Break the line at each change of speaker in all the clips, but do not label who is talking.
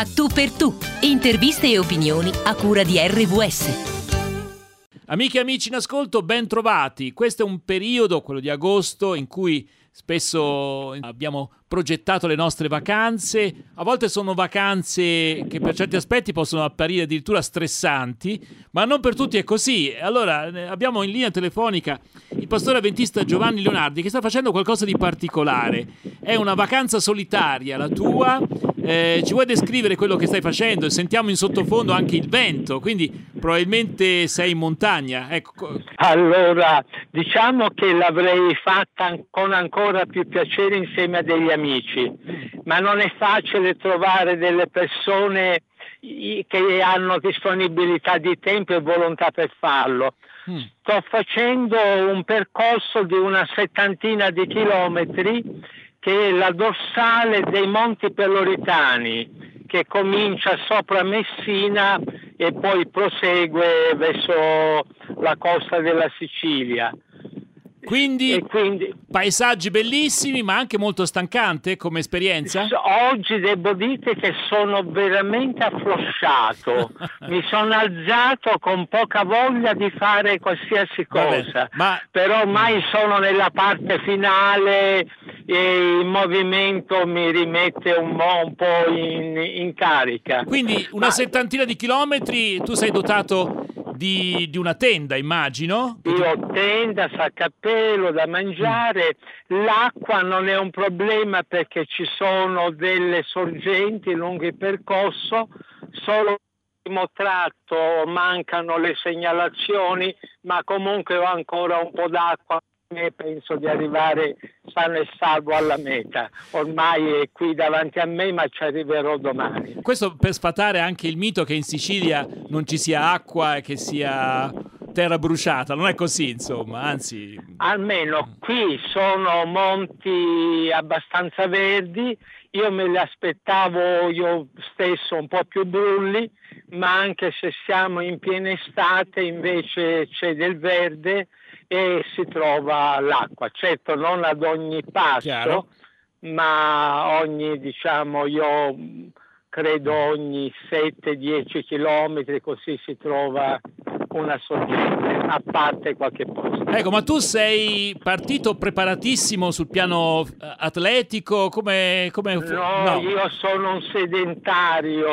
A tu per tu. Interviste e opinioni a cura di RVS.
Amiche e amici in ascolto, ben trovati. Questo è un periodo, quello di agosto, in cui spesso abbiamo progettato le nostre vacanze. A volte sono vacanze che per certi aspetti possono apparire addirittura stressanti, ma non per tutti è così. Allora eh, abbiamo in linea telefonica il pastore avventista Giovanni Leonardi che sta facendo qualcosa di particolare. È una vacanza solitaria la tua eh, ci vuoi descrivere quello che stai facendo? Sentiamo in sottofondo anche il vento, quindi probabilmente sei in montagna. Ecco.
Allora, diciamo che l'avrei fatta con ancora più piacere insieme a degli amici, ma non è facile trovare delle persone che hanno disponibilità di tempo e volontà per farlo. Mm. Sto facendo un percorso di una settantina di chilometri che è la dorsale dei Monti Peloritani che comincia sopra Messina e poi prosegue verso la costa della Sicilia.
Quindi, quindi, paesaggi bellissimi, ma anche molto stancante come esperienza?
Oggi devo dire che sono veramente afflosciato. Mi sono alzato con poca voglia di fare qualsiasi cosa, Vabbè, ma... però ormai sono nella parte finale e il movimento mi rimette un, po', un po in, in, carica.
Quindi una ma... settantina di chilometri, tu sei dotato di, di, una tenda, immagino.
Io tenda, saccappello da mangiare, l'acqua non è un problema perché ci sono delle sorgenti lungo il percorso, solo primo tratto mancano le segnalazioni, ma comunque ho ancora un po' d'acqua e penso di arrivare sano e salvo alla meta. Ormai è qui davanti a me, ma ci arriverò domani.
Questo per sfatare anche il mito che in Sicilia non ci sia acqua e che sia terra bruciata, non è così, insomma, anzi.
Almeno qui sono monti abbastanza verdi, io me li aspettavo io stesso un po' più brulli, ma anche se siamo in piena estate invece c'è del verde e si trova l'acqua. Certo non ad ogni passo, Chiaro. ma ogni, diciamo, io credo ogni 7-10 chilometri così si trova una sorgente, a parte qualche posto.
Ecco, ma tu sei partito preparatissimo sul piano eh, atletico? Come, come...
No, no, io sono un sedentario,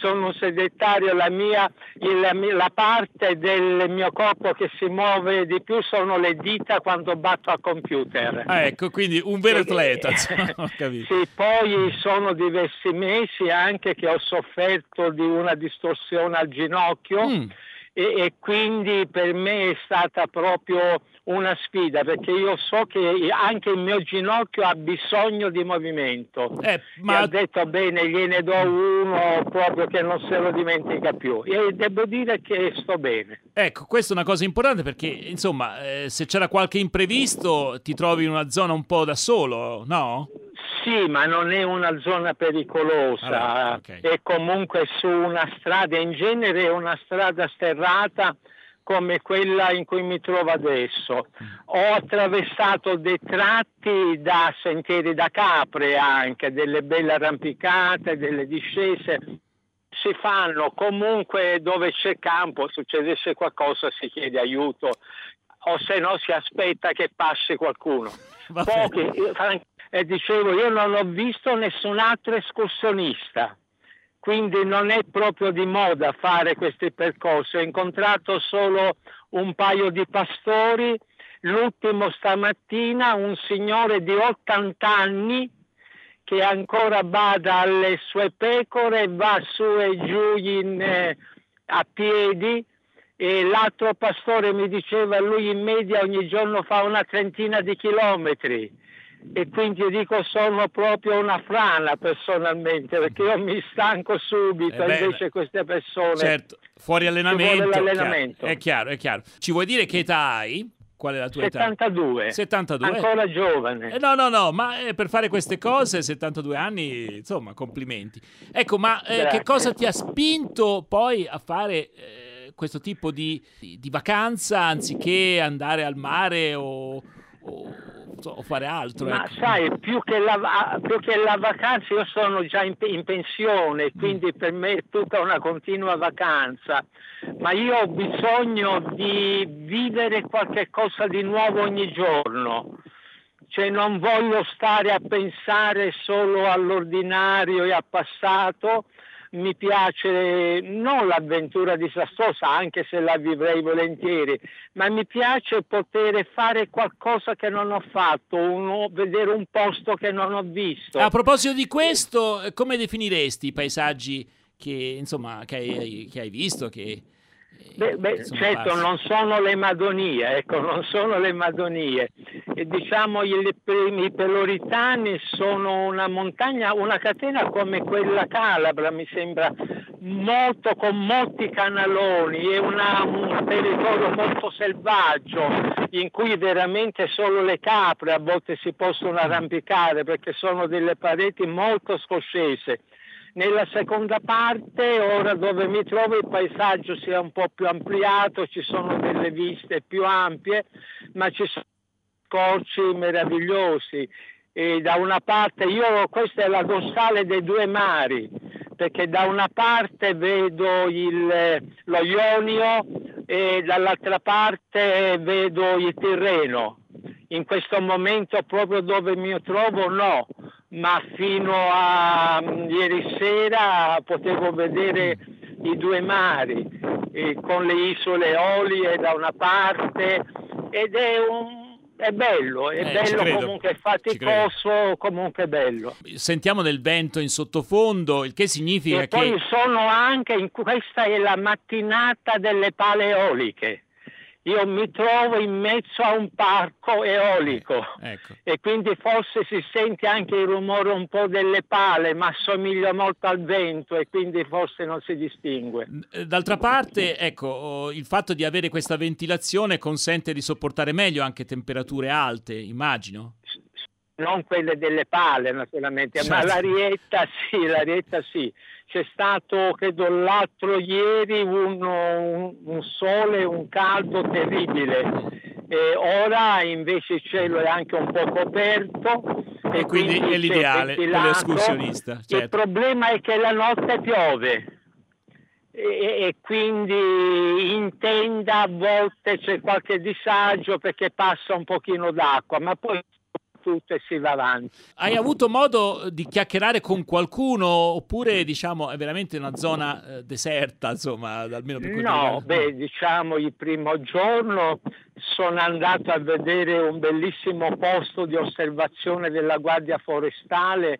sono un sedentario, la, mia, la, la parte del mio corpo che si muove di più sono le dita quando batto al computer.
Ah, ecco, quindi un vero atleta. sì,
poi sono diversi mesi anche che ho sofferto di una distorsione al ginocchio. Mm e, e, quindi per me è stata proprio una sfida perché io so che anche il mio ginocchio ha bisogno di movimento. Eh, ma... e ho detto bene gliene do uno proprio che non se lo dimentica più. E devo dire che sto bene.
Ecco questa è una cosa importante perché insomma eh, se c'era qualche imprevisto ti trovi in una zona un po' da solo no?
Sì, ma non è una zona pericolosa, allora, okay. è comunque su una strada, in genere è una strada sterrata come quella in cui mi trovo adesso. Ho attraversato dei tratti da sentieri da capre anche, delle belle arrampicate, delle discese. Si fanno comunque dove c'è campo, succedesse qualcosa si chiede aiuto o se no si aspetta che passi qualcuno. Pochi, e dicevo io non ho visto nessun altro escursionista, quindi non è proprio di moda fare questi percorsi. Ho incontrato solo un paio di pastori, l'ultimo stamattina un signore di 80 anni che ancora bada alle sue pecore, va su e giù in, eh, a piedi. E l'altro pastore mi diceva lui in media ogni giorno fa una trentina di chilometri e quindi io dico sono proprio una frana personalmente perché io mi stanco subito eh invece queste persone
certo fuori allenamento, allenamento. Chiaro. è chiaro è chiaro ci vuoi dire che età hai? Qual è la tua
72.
età? 72.
Ancora giovane.
Eh, no, no, no, ma eh, per fare queste cose, 72 anni, insomma, complimenti. Ecco, ma eh, che cosa ti ha spinto poi a fare eh, questo tipo di, di, di, vacanza anziché andare al mare o, o o fare altro.
Ma
ecco.
sai, più che, la, più che, la, vacanza, io sono già in, in pensione, mm. quindi mm. per me è tutta una continua vacanza, ma io ho bisogno di vivere qualche cosa di nuovo ogni giorno. Cioè non voglio stare a pensare solo all'ordinario e al passato, mi piace non l'avventura disastrosa, anche se la vivrei volentieri, ma mi piace poter fare qualcosa che non ho fatto, uno, vedere un posto che non ho visto.
A proposito di questo, come definiresti i paesaggi che, insomma, che, hai, che hai visto? Che
Beh, beh, certo, non sono le Madonie, ecco, non sono le Madonie. E diciamo i, i Peloritani sono una montagna, una catena come quella calabra, mi sembra, molto, con molti canaloni. E una, un territorio molto selvaggio in cui veramente solo le capre a volte si possono arrampicare perché sono delle pareti molto scoscese nella seconda parte, ora dove mi trovo, il paesaggio si è un po' più ampliato, ci sono delle viste più ampie, ma ci sono scorci meravigliosi. E da una parte, io, questa è la dorsale dei due mari, perché da una parte vedo il, lo Ionio e dall'altra parte vedo il Tirreno. In questo momento proprio dove mi trovo no, ma fino a mm, ieri sera potevo vedere i due mari eh, con le isole Olie da una parte ed è un è bello, è eh, bello comunque faticoso, comunque bello.
Sentiamo del vento in sottofondo, il che significa
e
che...
poi sono anche, in questa è la mattinata delle pale eoliche io mi trovo in mezzo a un parco eolico eh, ecco. e quindi forse si sente anche il rumore un po' delle pale, ma assomiglia molto al vento e quindi forse non si distingue.
Eh, d'altra parte, ecco, il fatto di avere questa ventilazione consente di sopportare meglio anche temperature alte, immagino
non quelle delle pale naturalmente, certo. ma l'arietta sì, l'arietta sì c'è stato, credo, l'altro ieri un, un, un sole, un caldo terribile. E ora invece il cielo è anche un po' coperto.
E, e quindi, quindi, è l'ideale per l'escursionista. Certo.
Il problema è che la notte piove. E, e, quindi in tenda a volte c'è qualche disagio perché passa un pochino d'acqua, ma poi tutto e si va avanti.
Hai avuto modo di chiacchierare con qualcuno oppure diciamo è veramente una zona eh, deserta, insomma, almeno per
No, beh, diciamo il primo giorno sono andato a vedere un bellissimo posto di osservazione della Guardia Forestale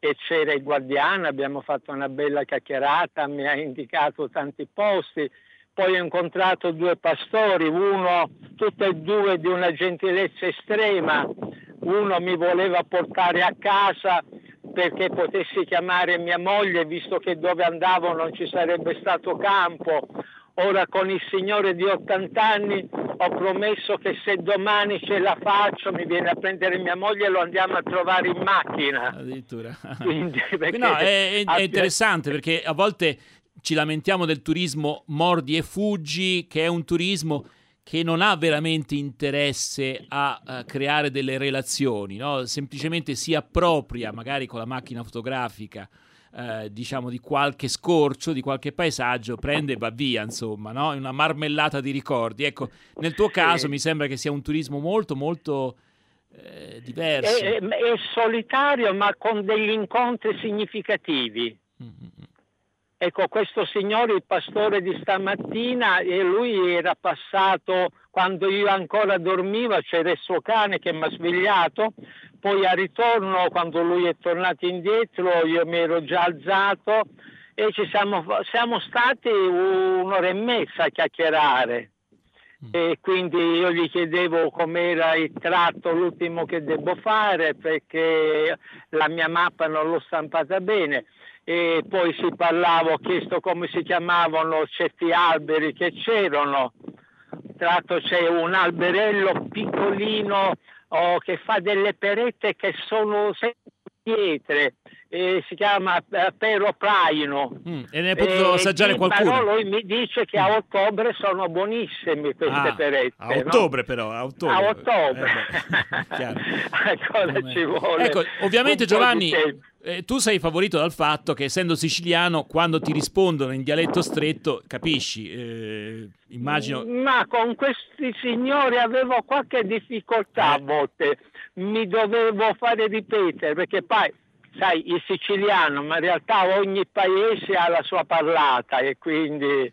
e c'era il guardiano, abbiamo fatto una bella chiacchierata, mi ha indicato tanti posti, poi ho incontrato due pastori, uno, tutti e due di una gentilezza estrema, uno mi voleva portare a casa perché potessi chiamare mia moglie visto che dove andavo non ci sarebbe stato campo. Ora con il signore di 80 anni ho promesso che se domani ce la faccio mi viene a prendere mia moglie e lo andiamo a trovare in macchina.
Addirittura. Quindi, no, è, è interessante perché a volte ci lamentiamo del turismo mordi e fuggi, che è un turismo che non ha veramente interesse a, a creare delle relazioni, no? semplicemente si appropria magari con la macchina fotografica eh, diciamo di qualche scorcio, di qualche paesaggio, prende e va via, insomma, no? una marmellata di ricordi. Ecco, nel tuo caso mi sembra che sia un turismo molto molto eh, diverso.
È, è, solitario ma con degli incontri significativi. Mm-hmm. Ecco, questo signore, il pastore di stamattina, e lui era passato quando io ancora dormivo, c'era il suo cane che mi ha svegliato, poi a ritorno, quando lui è tornato indietro, io mi ero già alzato e ci siamo, siamo stati un'ora e mezza a chiacchierare. Mm. E quindi io gli chiedevo com'era il tratto, l'ultimo che devo fare, perché la mia mappa non l'ho stampata bene e poi si parlava, ho chiesto come si chiamavano certi alberi che c'erano. Tra l'altro c'è un alberello piccolino oh, che fa delle perette che sono pietre, eh, si chiama eh, Pero Praino.
Mm, e ne hai potuto assaggiare qualcuno?
Però lui mi dice che a mm. ottobre sono buonissime queste ah, perette.
A ottobre no? però, a ottobre.
A ottobre. Eh Ancora ci vuole.
Ecco, ovviamente Giovanni, eh, tu sei favorito dal fatto che essendo siciliano, quando ti rispondono in dialetto stretto, capisci, eh, immagino...
Ma con questi signori avevo qualche difficoltà a eh. volte, mi dovevo fare ripetere, perché poi sai, il siciliano, ma in realtà ogni paese ha la sua parlata e quindi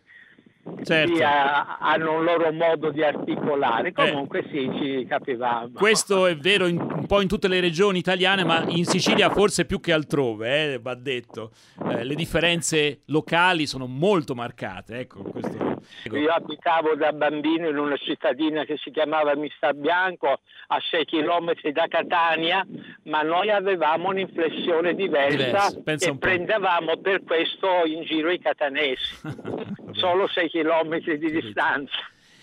certo. sì, hanno un loro modo di articolare. Comunque eh, sì, ci capivamo.
Questo è vero in, un po' in tutte le regioni italiane, ma in Sicilia forse più che altrove, eh, va detto. Eh, le differenze locali sono molto marcate. Ecco, questo...
Io abitavo da bambino in una cittadina che si chiamava Mista Bianco, a 6 km da Catania, ma noi avevamo un'inflessione diversa e prendevamo per questo in giro i catanesi. Solo 6 km chilometri di distanza.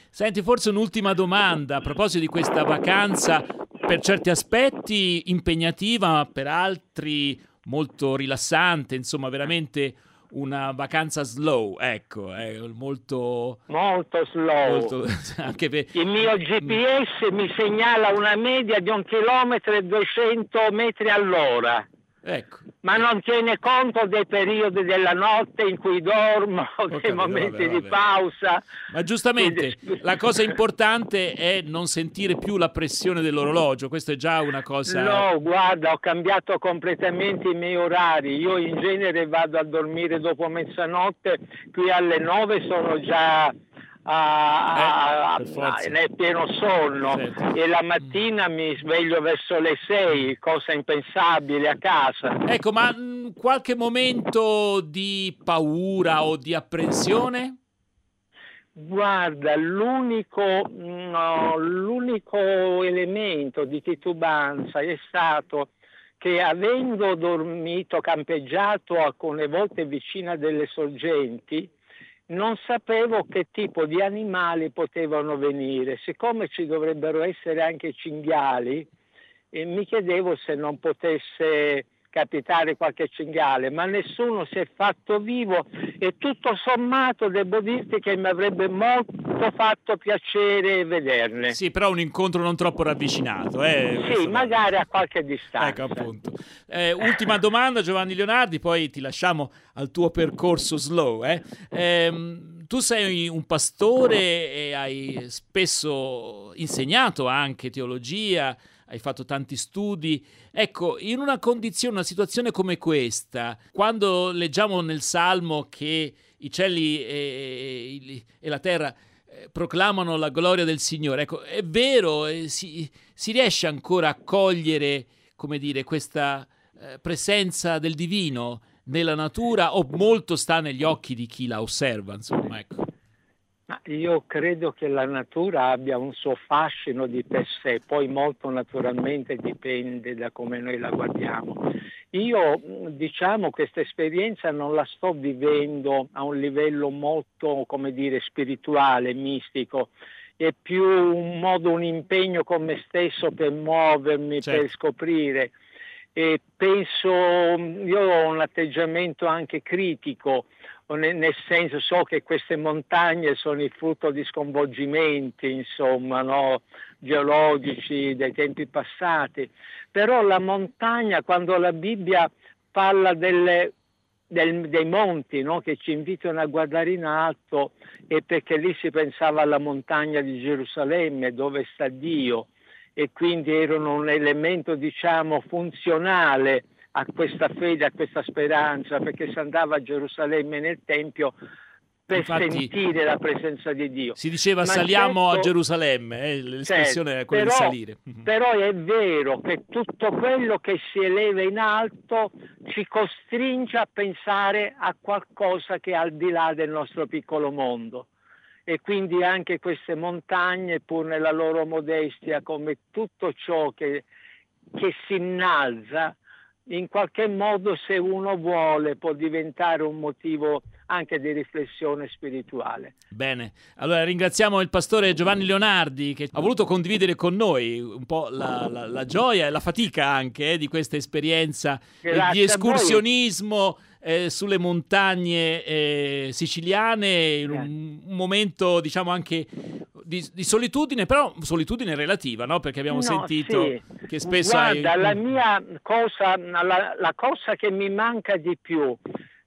Senti, forse un'ultima domanda a proposito di questa vacanza, per certi aspetti impegnativa, ma per altri molto rilassante, insomma, veramente una vacanza slow, ecco, è molto...
Molto slow. Molto, per... Il mio GPS mi segnala una media di un chilometro e 200 metri all'ora.
Ecco.
Ma non tiene conto dei periodi della notte in cui dormo, okay, dei momenti vabbè, vabbè. di pausa.
Ma giustamente la cosa importante è non sentire più la pressione dell'orologio, questo è già una cosa...
No, guarda, ho cambiato completamente i miei orari, io in genere vado a dormire dopo mezzanotte, qui alle nove sono già a, eh, a, nel pieno sonno certo. e la mattina mi sveglio verso le 6, cosa impensabile a casa.
Ecco, ma mh, mm, qualche momento di paura o di apprensione?
Guarda, l'unico, no, l'unico elemento di titubanza è stato che avendo dormito, campeggiato alcune volte vicino delle sorgenti, non sapevo che tipo di animali potevano venire. Siccome ci dovrebbero essere anche cinghiali, eh, mi chiedevo se non potesse capitare qualche cinghiale, ma nessuno si è fatto vivo e tutto sommato devo dirti che mi avrebbe molto fatto piacere vederne.
Sì, però un incontro non troppo ravvicinato. Eh?
Sì, magari a qualche distanza.
Ecco. Eh, ultima domanda Giovanni Leonardi, poi ti lasciamo al tuo percorso slow. Eh? Ehm, tu sei un pastore e hai spesso insegnato anche teologia, hai fatto tanti studi. Ecco, in una condizione, una situazione come questa, quando leggiamo nel Salmo che i cieli e, e la terra eh, proclamano la gloria del Signore, ecco, è vero, eh, si, si, riesce ancora a cogliere, come dire, questa eh, presenza del divino nella natura o molto sta negli occhi di chi la osserva, insomma, ecco.
Ma io credo che la natura abbia un suo fascino di per sé, poi molto naturalmente dipende da come noi la guardiamo. Io diciamo questa esperienza non la sto vivendo a un livello molto, come dire, spirituale, mistico, è più un modo, un impegno con me stesso per muovermi, certo. per scoprire. E penso, io ho un atteggiamento anche critico, nel senso so che queste montagne sono il frutto di sconvolgimenti, insomma, no? geologici dei tempi passati, però la montagna, quando la Bibbia parla delle, del, dei monti no? che ci invitano a guardare in alto, è perché lì si pensava alla montagna di Gerusalemme dove sta Dio e quindi erano un elemento diciamo funzionale a questa fede, a questa speranza, perché si andava a Gerusalemme nel Tempio per Infatti, sentire la presenza di Dio.
Si diceva Ma saliamo certo, a Gerusalemme, eh, l'espressione certo, è quella però, di salire.
Mhm. Però è vero che tutto quello che si eleva in alto ci costringe a pensare a qualcosa che è al di là del nostro piccolo mondo. E quindi anche queste montagne, pur nella loro modestia, come tutto ciò che, che si innalza, in qualche modo se uno vuole può diventare un motivo anche di riflessione spirituale.
Bene, allora ringraziamo il pastore Giovanni Leonardi che ha voluto condividere con noi un po' la, la, la gioia e la fatica anche eh, di questa esperienza eh, di escursionismo eh, sulle montagne eh, siciliane in un, un, momento diciamo anche di, di, solitudine, però solitudine relativa, no? Perché abbiamo no, sentito sì. che spesso
Guarda,
hai...
la mia cosa, la, la cosa che mi manca di più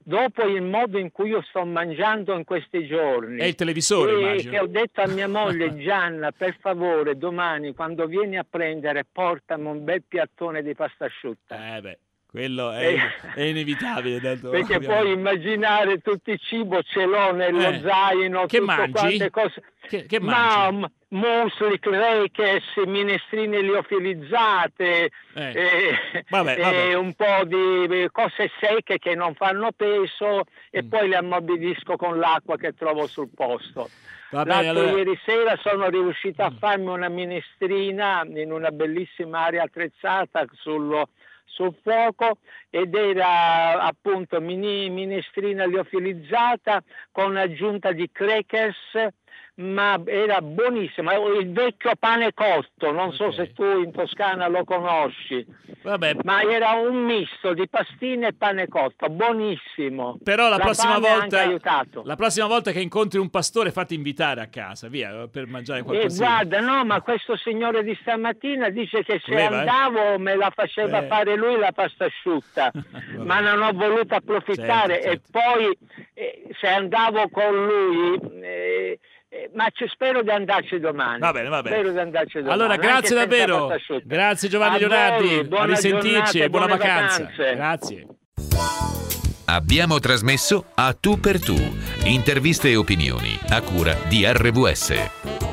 dopo il modo in cui io sto mangiando in questi giorni.
È il televisore,
e che ho detto a mia moglie Gianna, per favore, domani quando vieni a prendere portami un bel piattone di pasta asciutta.
Eh beh. Quello è, eh, è inevitabile.
Tanto, perché ovviamente. puoi immaginare tutto il cibo ce l'ho nello eh, zaino,
che mangi?
Cose.
Che, che mangi?
Ma musli, crackers, minestrine liofilizzate, eh. e, vabbè, vabbè. e un po' di cose secche che non fanno peso e mm. poi le ammorbidisco con l'acqua che trovo sul posto. Va bene, allora... ieri sera sono riuscito a mm. farmi una minestrina in una bellissima area attrezzata sullo, sul fuoco ed era appunto mini, minestrina liofilizzata con aggiunta di crackers ma era buonissima, il vecchio pane cotto, non okay. so se tu in Toscana lo conosci, Vabbè. ma era un misto di pastine e pane cotto, buonissimo.
Però la, la prossima volta la prossima volta che incontri un pastore fatti invitare a casa, via, per mangiare qualcosa.
E guarda, no, ma questo signore di stamattina dice che se Voleva, eh? andavo eh? me la faceva eh. fare lui la pasta asciutta, ma non ho voluto approfittare certo, certo. e poi eh, se andavo con lui eh, eh, ma spero di andarci domani.
Va bene, va bene.
Spero di andarci domani.
Allora, grazie davvero. Grazie Giovanni A Leonardi. Voi, a risentirci e buona vacanza. Vacanze. Grazie.
Abbiamo trasmesso A Tu per Tu, interviste e opinioni a cura di RVS.